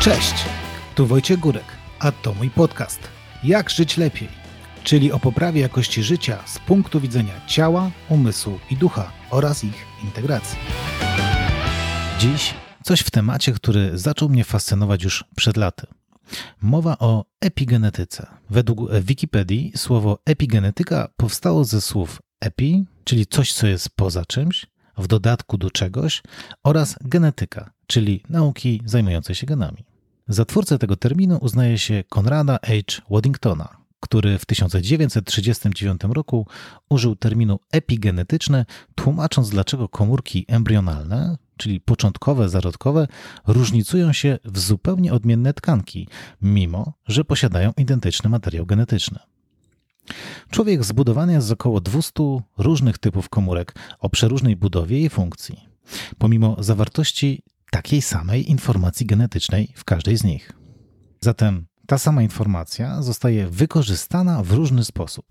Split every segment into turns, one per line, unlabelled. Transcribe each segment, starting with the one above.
Cześć, tu Wojciech Górek, a to mój podcast. Jak żyć lepiej? Czyli o poprawie jakości życia z punktu widzenia ciała, umysłu i ducha oraz ich integracji. Dziś coś w temacie, który zaczął mnie fascynować już przed laty. Mowa o epigenetyce. Według Wikipedii słowo epigenetyka powstało ze słów epi, czyli coś, co jest poza czymś, w dodatku do czegoś, oraz genetyka, czyli nauki zajmujące się genami. Za twórcę tego terminu uznaje się Conrada H. Waddingtona, który w 1939 roku użył terminu epigenetyczne, tłumacząc dlaczego komórki embrionalne, czyli początkowe, zarodkowe, różnicują się w zupełnie odmienne tkanki, mimo że posiadają identyczny materiał genetyczny. Człowiek zbudowany jest z około 200 różnych typów komórek o przeróżnej budowie i funkcji, pomimo zawartości takiej samej informacji genetycznej w każdej z nich. Zatem ta sama informacja zostaje wykorzystana w różny sposób.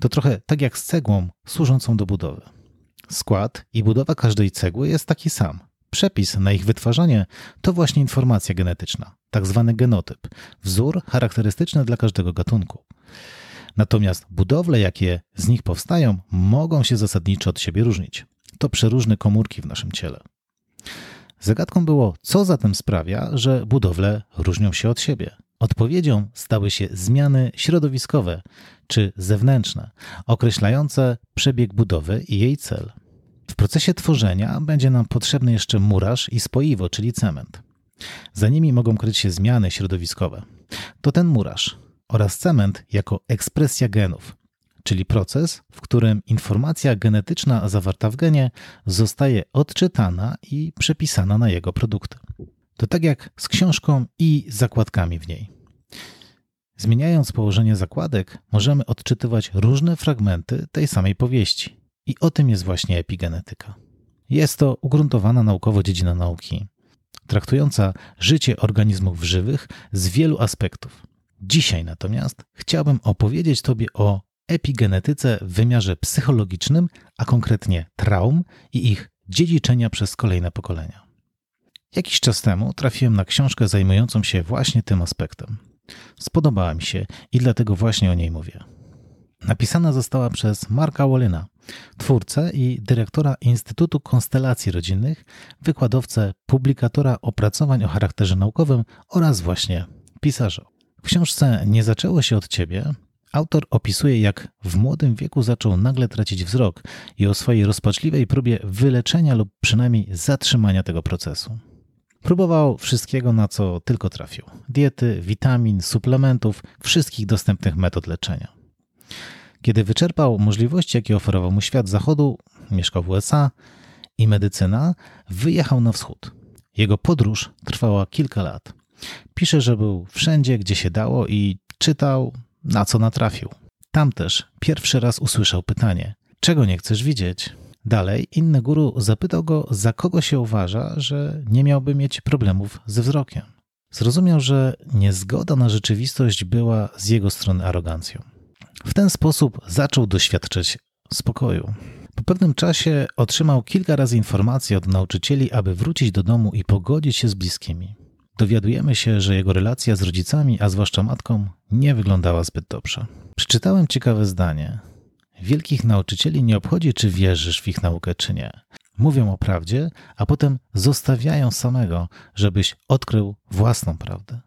To trochę tak jak z cegłą służącą do budowy. Skład i budowa każdej cegły jest taki sam. Przepis na ich wytwarzanie to właśnie informacja genetyczna, tak zwany genotyp, wzór charakterystyczny dla każdego gatunku. Natomiast budowle, jakie z nich powstają, mogą się zasadniczo od siebie różnić. To przeróżne komórki w naszym ciele. Zagadką było, co zatem sprawia, że budowle różnią się od siebie. Odpowiedzią stały się zmiany środowiskowe czy zewnętrzne, określające przebieg budowy i jej cel. W procesie tworzenia będzie nam potrzebny jeszcze murarz i spoiwo, czyli cement. Za nimi mogą kryć się zmiany środowiskowe. To ten murarz oraz cement jako ekspresja genów, czyli proces, w którym informacja genetyczna zawarta w genie zostaje odczytana i przepisana na jego produkty. To tak jak z książką i zakładkami w niej. Zmieniając położenie zakładek, możemy odczytywać różne fragmenty tej samej powieści. I o tym jest właśnie epigenetyka. Jest to ugruntowana naukowo dziedzina nauki, traktująca życie organizmów żywych z wielu aspektów. Dzisiaj natomiast chciałbym opowiedzieć Tobie o epigenetyce w wymiarze psychologicznym, a konkretnie traum i ich dziedziczenia przez kolejne pokolenia. Jakiś czas temu trafiłem na książkę zajmującą się właśnie tym aspektem. Spodobała mi się i dlatego właśnie o niej mówię. Napisana została przez Marka Wolina, twórcę i dyrektora Instytutu Konstelacji Rodzinnych, wykładowcę, publikatora opracowań o charakterze naukowym oraz właśnie pisarza. W książce Nie zaczęło się od ciebie autor opisuje, jak w młodym wieku zaczął nagle tracić wzrok i o swojej rozpaczliwej próbie wyleczenia lub przynajmniej zatrzymania tego procesu. Próbował wszystkiego, na co tylko trafił: diety, witamin, suplementów, wszystkich dostępnych metod leczenia. Kiedy wyczerpał możliwości, jakie oferował mu świat zachodu, mieszkał w USA i medycyna, wyjechał na wschód. Jego podróż trwała kilka lat. Pisze, że był wszędzie, gdzie się dało i czytał, na co natrafił. Tam też pierwszy raz usłyszał pytanie: Czego nie chcesz widzieć? Dalej, inny guru zapytał go, za kogo się uważa, że nie miałby mieć problemów ze wzrokiem. Zrozumiał, że niezgoda na rzeczywistość była z jego strony arogancją. W ten sposób zaczął doświadczać spokoju. Po pewnym czasie otrzymał kilka razy informacje od nauczycieli, aby wrócić do domu i pogodzić się z bliskimi. Dowiadujemy się, że jego relacja z rodzicami, a zwłaszcza matką, nie wyglądała zbyt dobrze. Przeczytałem ciekawe zdanie. Wielkich nauczycieli nie obchodzi, czy wierzysz w ich naukę, czy nie. Mówią o prawdzie, a potem zostawiają samego, żebyś odkrył własną prawdę.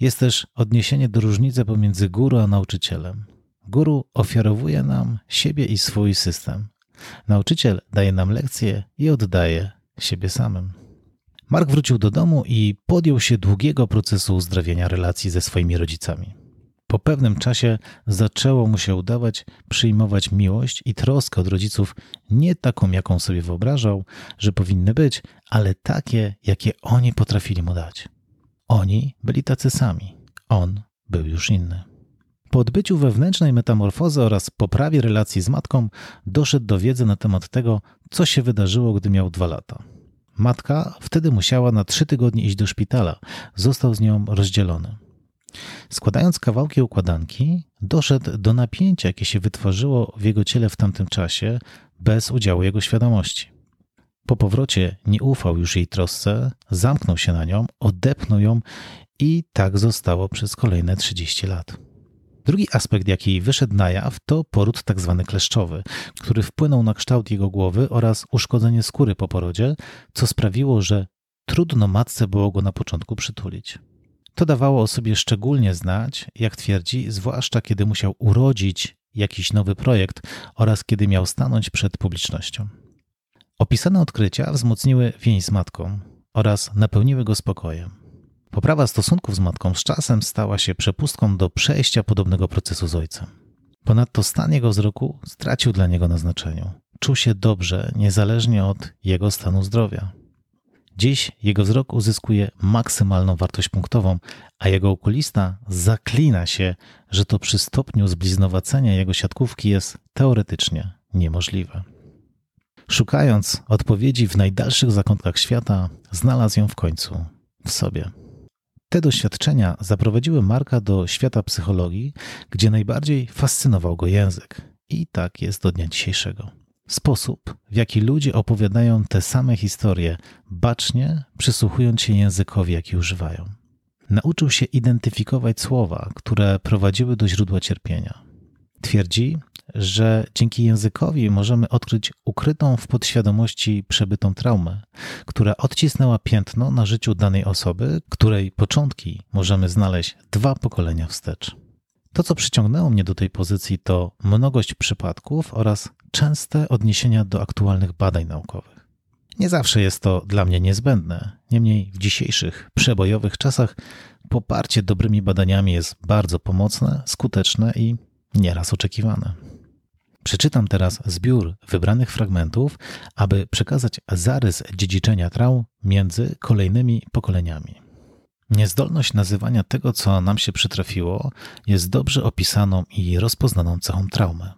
Jest też odniesienie do różnicy pomiędzy guru a nauczycielem. Guru ofiarowuje nam siebie i swój system. Nauczyciel daje nam lekcje i oddaje siebie samym. Mark wrócił do domu i podjął się długiego procesu uzdrawiania relacji ze swoimi rodzicami. Po pewnym czasie zaczęło mu się udawać przyjmować miłość i troskę od rodziców nie taką, jaką sobie wyobrażał, że powinny być, ale takie, jakie oni potrafili mu dać. Oni byli tacy sami, on był już inny. Po odbyciu wewnętrznej metamorfozy oraz poprawie relacji z matką doszedł do wiedzy na temat tego, co się wydarzyło, gdy miał dwa lata. Matka wtedy musiała na trzy tygodnie iść do szpitala. Został z nią rozdzielony. Składając kawałki układanki, doszedł do napięcia, jakie się wytworzyło w jego ciele w tamtym czasie, bez udziału jego świadomości. Po powrocie nie ufał już jej trosce, zamknął się na nią, odepnął ją i tak zostało przez kolejne 30 lat. Drugi aspekt, jaki wyszedł na jaw, to poród tak zwany kleszczowy, który wpłynął na kształt jego głowy oraz uszkodzenie skóry po porodzie, co sprawiło, że trudno matce było go na początku przytulić. To dawało o sobie szczególnie znać, jak twierdzi, zwłaszcza kiedy musiał urodzić jakiś nowy projekt oraz kiedy miał stanąć przed publicznością. Opisane odkrycia wzmocniły więź z matką oraz napełniły go spokojem. Poprawa stosunków z matką z czasem stała się przepustką do przejścia podobnego procesu z ojcem. Ponadto stan jego wzroku stracił dla niego na znaczeniu. Czuł się dobrze, niezależnie od jego stanu zdrowia. Dziś jego wzrok uzyskuje maksymalną wartość punktową, a jego okulista zaklina się, że to przy stopniu zbliznowacenia jego siatkówki jest teoretycznie niemożliwe. Szukając odpowiedzi w najdalszych zakątkach świata, znalazł ją w końcu w sobie. Te doświadczenia zaprowadziły Marka do świata psychologii, gdzie najbardziej fascynował go język. I tak jest do dnia dzisiejszego. Sposób, w jaki ludzie opowiadają te same historie, bacznie przysłuchując się językowi, jaki używają. Nauczył się identyfikować słowa, które prowadziły do źródła cierpienia. Twierdzi, że dzięki językowi możemy odkryć ukrytą w podświadomości przebytą traumę, która odcisnęła piętno na życiu danej osoby, której początki możemy znaleźć dwa pokolenia wstecz. To, co przyciągnęło mnie do tej pozycji, to mnogość przypadków oraz częste odniesienia do aktualnych badań naukowych. Nie zawsze jest to dla mnie niezbędne, niemniej w dzisiejszych przebojowych czasach poparcie dobrymi badaniami jest bardzo pomocne, skuteczne i nieraz oczekiwane. Przeczytam teraz zbiór wybranych fragmentów, aby przekazać zarys dziedziczenia traum między kolejnymi pokoleniami. Niezdolność nazywania tego, co nam się przytrafiło, jest dobrze opisaną i rozpoznaną cechą traumy.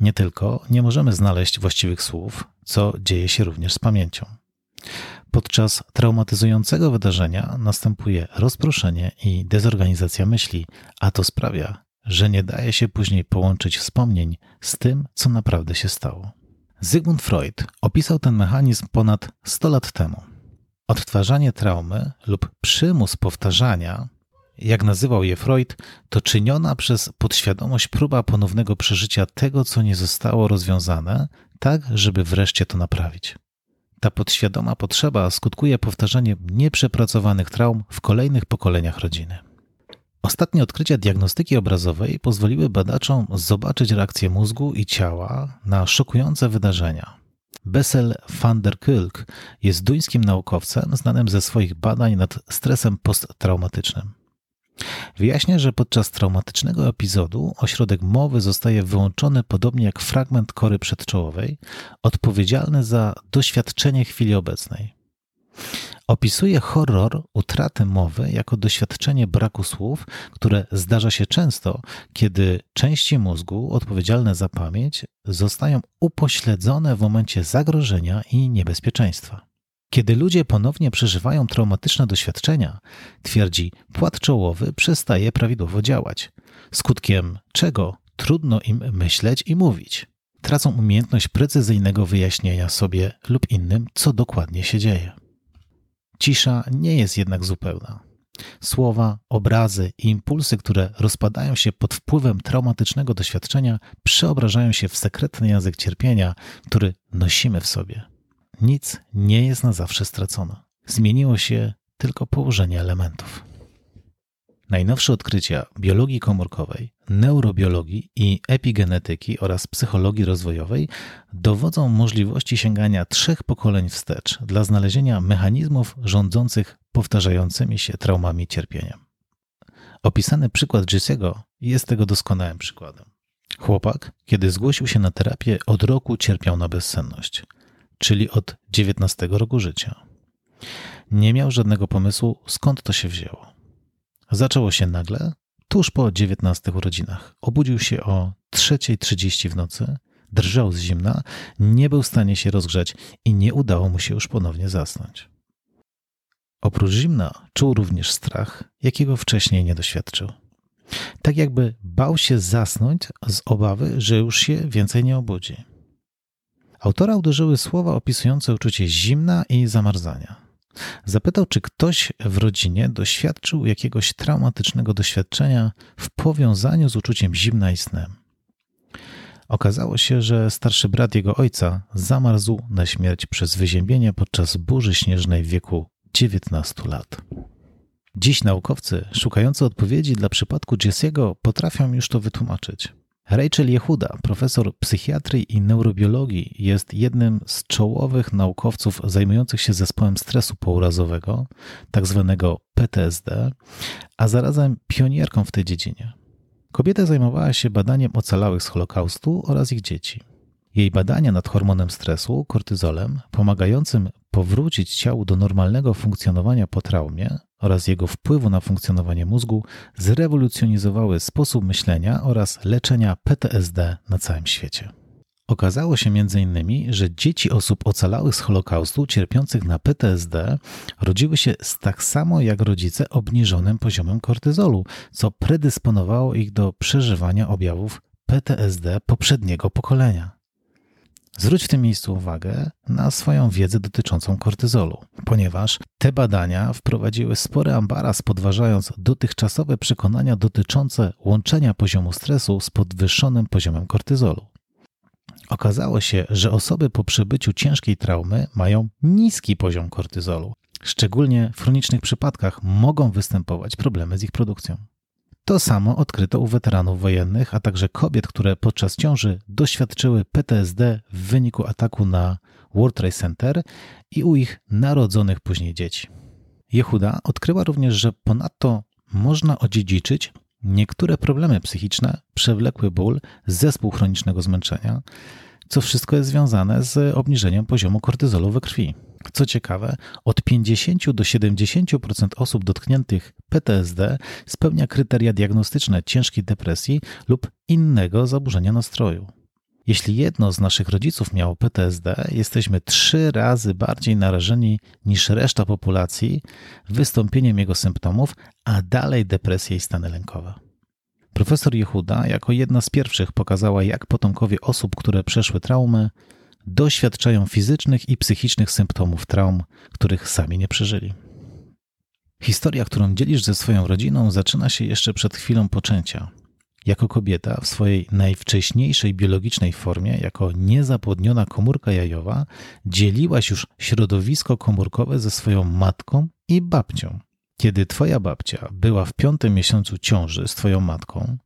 Nie tylko nie możemy znaleźć właściwych słów, co dzieje się również z pamięcią. Podczas traumatyzującego wydarzenia następuje rozproszenie i dezorganizacja myśli, a to sprawia, że nie daje się później połączyć wspomnień z tym, co naprawdę się stało. Zygmunt Freud opisał ten mechanizm ponad 100 lat temu. Odtwarzanie traumy lub przymus powtarzania, jak nazywał je Freud, to czyniona przez podświadomość próba ponownego przeżycia tego, co nie zostało rozwiązane, tak, żeby wreszcie to naprawić. Ta podświadoma potrzeba skutkuje powtarzaniem nieprzepracowanych traum w kolejnych pokoleniach rodziny. Ostatnie odkrycia diagnostyki obrazowej pozwoliły badaczom zobaczyć reakcję mózgu i ciała na szokujące wydarzenia. Bessel van der Kulk jest duńskim naukowcem znanym ze swoich badań nad stresem posttraumatycznym. Wyjaśnia, że podczas traumatycznego epizodu ośrodek mowy zostaje wyłączony podobnie jak fragment kory przedczołowej, odpowiedzialny za doświadczenie chwili obecnej. Opisuje horror utraty mowy jako doświadczenie braku słów, które zdarza się często, kiedy części mózgu odpowiedzialne za pamięć zostają upośledzone w momencie zagrożenia i niebezpieczeństwa. Kiedy ludzie ponownie przeżywają traumatyczne doświadczenia, twierdzi, płat czołowy przestaje prawidłowo działać, skutkiem czego trudno im myśleć i mówić. Tracą umiejętność precyzyjnego wyjaśnienia sobie lub innym, co dokładnie się dzieje. Cisza nie jest jednak zupełna. Słowa, obrazy i impulsy, które rozpadają się pod wpływem traumatycznego doświadczenia, przeobrażają się w sekretny język cierpienia, który nosimy w sobie. Nic nie jest na zawsze stracone. Zmieniło się tylko położenie elementów. Najnowsze odkrycia biologii komórkowej, neurobiologii i epigenetyki oraz psychologii rozwojowej dowodzą możliwości sięgania trzech pokoleń wstecz dla znalezienia mechanizmów rządzących powtarzającymi się traumami cierpieniem. Opisany przykład Jesse'ego jest tego doskonałym przykładem. Chłopak, kiedy zgłosił się na terapię, od roku cierpiał na bezsenność, czyli od 19 roku życia. Nie miał żadnego pomysłu, skąd to się wzięło. Zaczęło się nagle, tuż po 19 urodzinach. Obudził się o 3.30 w nocy, drżał z zimna, nie był w stanie się rozgrzać i nie udało mu się już ponownie zasnąć. Oprócz zimna czuł również strach, jakiego wcześniej nie doświadczył. Tak jakby bał się zasnąć z obawy, że już się więcej nie obudzi. Autora uderzyły słowa opisujące uczucie zimna i zamarzania. Zapytał, czy ktoś w rodzinie doświadczył jakiegoś traumatycznego doświadczenia w powiązaniu z uczuciem zimna i snem. Okazało się, że starszy brat jego ojca zamarzł na śmierć przez wyziębienie podczas burzy śnieżnej w wieku 19 lat. Dziś naukowcy szukający odpowiedzi dla przypadku Jesse'ego potrafią już to wytłumaczyć. Rachel Jehuda, profesor psychiatrii i neurobiologii, jest jednym z czołowych naukowców zajmujących się zespołem stresu pourazowego, tak zwanego PTSD, a zarazem pionierką w tej dziedzinie. Kobieta zajmowała się badaniem ocalałych z Holokaustu oraz ich dzieci. Jej badania nad hormonem stresu, kortyzolem, pomagającym powrócić ciału do normalnego funkcjonowania po traumie oraz jego wpływu na funkcjonowanie mózgu, zrewolucjonizowały sposób myślenia oraz leczenia PTSD na całym świecie. Okazało się m.in., że dzieci osób ocalałych z Holokaustu cierpiących na PTSD rodziły się z tak samo jak rodzice obniżonym poziomem kortyzolu, co predysponowało ich do przeżywania objawów PTSD poprzedniego pokolenia. Zwróć w tym miejscu uwagę na swoją wiedzę dotyczącą kortyzolu, ponieważ te badania wprowadziły spory ambaras, podważając dotychczasowe przekonania dotyczące łączenia poziomu stresu z podwyższonym poziomem kortyzolu. Okazało się, że osoby po przebyciu ciężkiej traumy mają niski poziom kortyzolu. Szczególnie w chronicznych przypadkach mogą występować problemy z ich produkcją. To samo odkryto u weteranów wojennych, a także kobiet, które podczas ciąży doświadczyły PTSD w wyniku ataku na World Trade Center i u ich narodzonych później dzieci. Jehuda odkryła również, że ponadto można odziedziczyć niektóre problemy psychiczne, przewlekły ból, zespół chronicznego zmęczenia, co wszystko jest związane z obniżeniem poziomu kortyzolu we krwi. Co ciekawe, od 50 do 70% osób dotkniętych PTSD spełnia kryteria diagnostyczne ciężkiej depresji lub innego zaburzenia nastroju. Jeśli jedno z naszych rodziców miało PTSD, jesteśmy trzy razy bardziej narażeni niż reszta populacji wystąpieniem jego symptomów, a dalej depresja i stany lękowe. Profesor Jehuda jako jedna z pierwszych pokazała, jak potomkowie osób, które przeszły traumy, doświadczają fizycznych i psychicznych symptomów traum, których sami nie przeżyli. Historia, którą dzielisz ze swoją rodziną, zaczyna się jeszcze przed chwilą poczęcia. Jako kobieta w swojej najwcześniejszej biologicznej formie, jako niezapłodniona komórka jajowa, dzieliłaś już środowisko komórkowe ze swoją matką i babcią. Kiedy twoja babcia była w piątym miesiącu ciąży z twoją matką,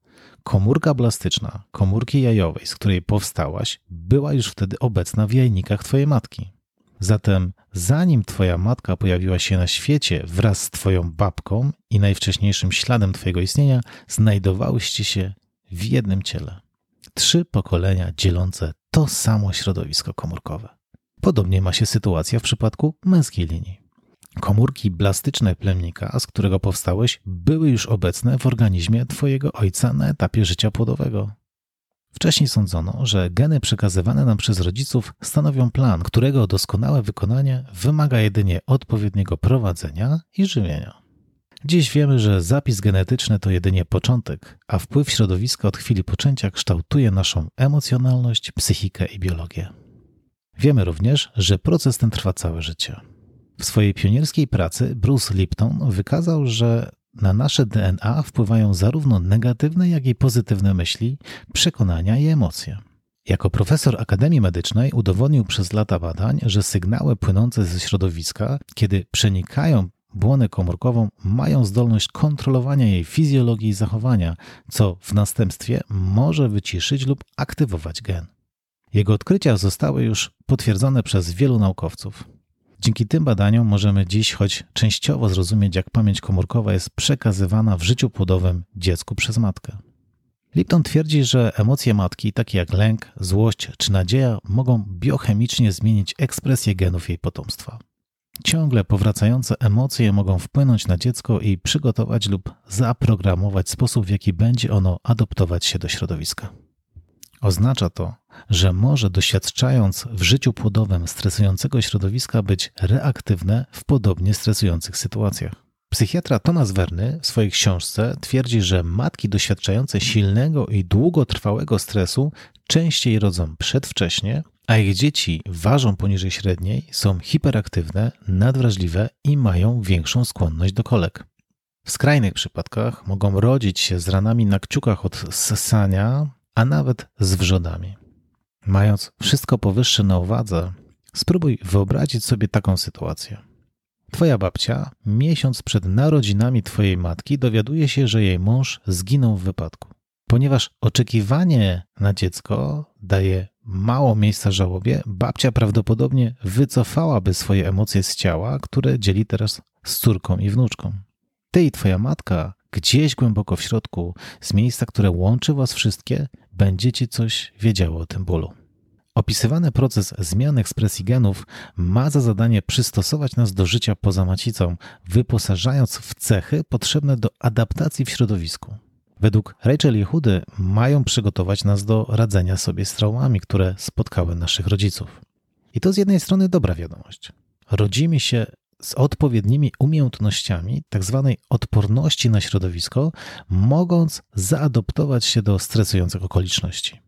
komórka blastyczna komórki jajowej, z której powstałaś, była już wtedy obecna w jajnikach twojej matki. Zatem, zanim twoja matka pojawiła się na świecie wraz z twoją babką i najwcześniejszym śladem twojego istnienia, znajdowałyście się w jednym ciele. Trzy pokolenia dzielące to samo środowisko komórkowe. Podobnie ma się sytuacja w przypadku męskiej linii. Komórki blastyczne plemnika, z którego powstałeś, były już obecne w organizmie Twojego ojca na etapie życia płodowego. Wcześniej sądzono, że geny przekazywane nam przez rodziców stanowią plan, którego doskonałe wykonanie wymaga jedynie odpowiedniego prowadzenia i żywienia. Dziś wiemy, że zapis genetyczny to jedynie początek, a wpływ środowiska od chwili poczęcia kształtuje naszą emocjonalność, psychikę i biologię. Wiemy również, że proces ten trwa całe życie. W swojej pionierskiej pracy Bruce Lipton wykazał, że na nasze DNA wpływają zarówno negatywne, jak i pozytywne myśli, przekonania i emocje. Jako profesor Akademii Medycznej udowodnił przez lata badań, że sygnały płynące ze środowiska, kiedy przenikają błonę komórkową, mają zdolność kontrolowania jej fizjologii i zachowania, co w następstwie może wyciszyć lub aktywować gen. Jego odkrycia zostały już potwierdzone przez wielu naukowców. Dzięki tym badaniom możemy dziś choć częściowo zrozumieć, jak pamięć komórkowa jest przekazywana w życiu płodowym dziecku przez matkę. Lipton twierdzi, że emocje matki, takie jak lęk, złość czy nadzieja, mogą biochemicznie zmienić ekspresję genów jej potomstwa. Ciągle powracające emocje mogą wpłynąć na dziecko i przygotować lub zaprogramować sposób, w jaki będzie ono adoptować się do środowiska. Oznacza to, że może doświadczając w życiu płodowym stresującego środowiska być reaktywne w podobnie stresujących sytuacjach. Psychiatra Thomas Werny w swojej książce twierdzi, że matki doświadczające silnego i długotrwałego stresu częściej rodzą przedwcześnie, a ich dzieci ważą poniżej średniej, są hiperaktywne, nadwrażliwe i mają większą skłonność do kolek. W skrajnych przypadkach mogą rodzić się z ranami na kciukach od ssania, a nawet z wrzodami. Mając wszystko powyższe na uwadze, spróbuj wyobrazić sobie taką sytuację. Twoja babcia miesiąc przed narodzinami twojej matki dowiaduje się, że jej mąż zginął w wypadku. Ponieważ oczekiwanie na dziecko daje mało miejsca żałobie, babcia prawdopodobnie wycofałaby swoje emocje z ciała, które dzieli teraz z córką i wnuczką. Ty i twoja matka, gdzieś głęboko w środku, z miejsca, które łączy was wszystkie, będziecie coś wiedziało o tym bólu. Opisywany proces zmiany ekspresji genów ma za zadanie przystosować nas do życia poza macicą, wyposażając w cechy potrzebne do adaptacji w środowisku. Według Rachel i Hudy mają przygotować nas do radzenia sobie z traumami, które spotkały naszych rodziców. I to z jednej strony dobra wiadomość. Rodzimy się z odpowiednimi umiejętnościami tzw. Tak odporności na środowisko, mogąc zaadoptować się do stresujących okoliczności.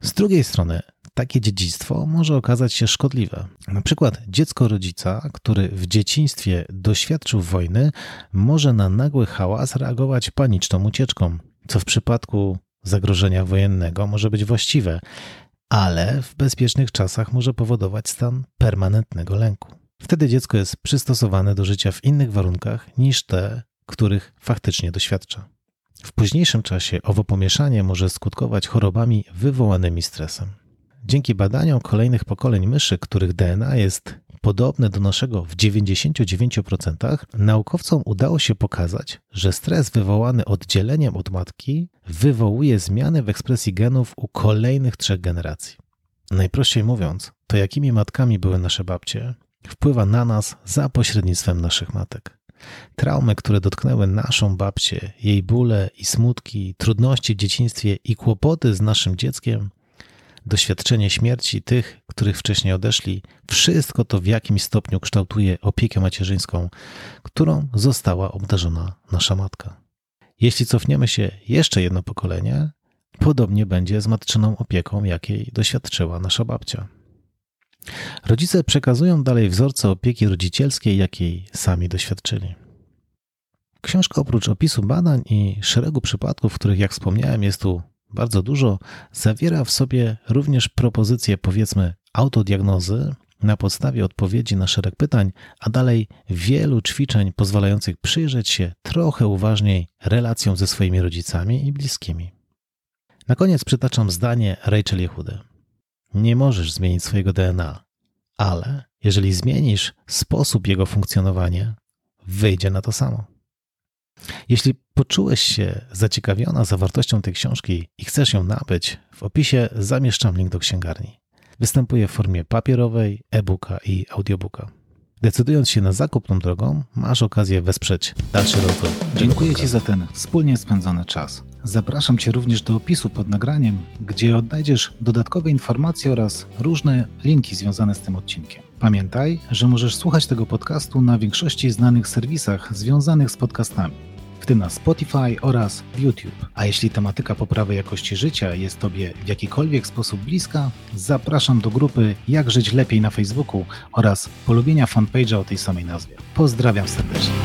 Z drugiej strony, takie dziedzictwo może okazać się szkodliwe. Na przykład dziecko rodzica, który w dzieciństwie doświadczył wojny, może na nagły hałas reagować paniczną ucieczką, co w przypadku zagrożenia wojennego może być właściwe, ale w bezpiecznych czasach może powodować stan permanentnego lęku. Wtedy dziecko jest przystosowane do życia w innych warunkach niż te, których faktycznie doświadcza. W późniejszym czasie owo pomieszanie może skutkować chorobami wywołanymi stresem. Dzięki badaniom kolejnych pokoleń myszy, których DNA jest podobne do naszego w 99%, naukowcom udało się pokazać, że stres wywołany oddzieleniem od matki wywołuje zmiany w ekspresji genów u kolejnych trzech generacji. Najprościej mówiąc, to jakimi matkami były nasze babcie, wpływa na nas za pośrednictwem naszych matek. Traumy, które dotknęły naszą babcię, jej bóle i smutki, trudności w dzieciństwie i kłopoty z naszym dzieckiem, doświadczenie śmierci tych, których wcześniej odeszli, wszystko to w jakimś stopniu kształtuje opiekę macierzyńską, którą została obdarzona nasza matka. Jeśli cofniemy się jeszcze jedno pokolenie, podobnie będzie z matczyną opieką, jakiej doświadczyła nasza babcia. Rodzice przekazują dalej wzorce opieki rodzicielskiej, jakiej sami doświadczyli. Książka oprócz opisu badań i szeregu przypadków, których jak wspomniałem jest tu bardzo dużo, zawiera w sobie również propozycje powiedzmy autodiagnozy na podstawie odpowiedzi na szereg pytań, a dalej wielu ćwiczeń pozwalających przyjrzeć się trochę uważniej relacjom ze swoimi rodzicami i bliskimi. Na koniec przytaczam zdanie Rachel Jehudy. Nie możesz zmienić swojego DNA, ale jeżeli zmienisz sposób jego funkcjonowania, wyjdzie na to samo. Jeśli poczułeś się zaciekawiona zawartością tej książki i chcesz ją nabyć, w opisie zamieszczam link do księgarni. Występuje w formie papierowej, e-booka i audiobooka. Decydując się na zakup tą drogą, masz okazję wesprzeć dalszy rozwój.
Dziękuję Ci za ten wspólnie spędzony czas. Zapraszam Cię również do opisu pod nagraniem, gdzie odnajdziesz dodatkowe informacje oraz różne linki związane z tym odcinkiem. Pamiętaj, że możesz słuchać tego podcastu na większości znanych serwisach związanych z podcastami w tym na Spotify oraz YouTube. A jeśli tematyka poprawy jakości życia jest Tobie w jakikolwiek sposób bliska, zapraszam do grupy Jak żyć lepiej na Facebooku oraz polubienia fanpage'a o tej samej nazwie. Pozdrawiam serdecznie.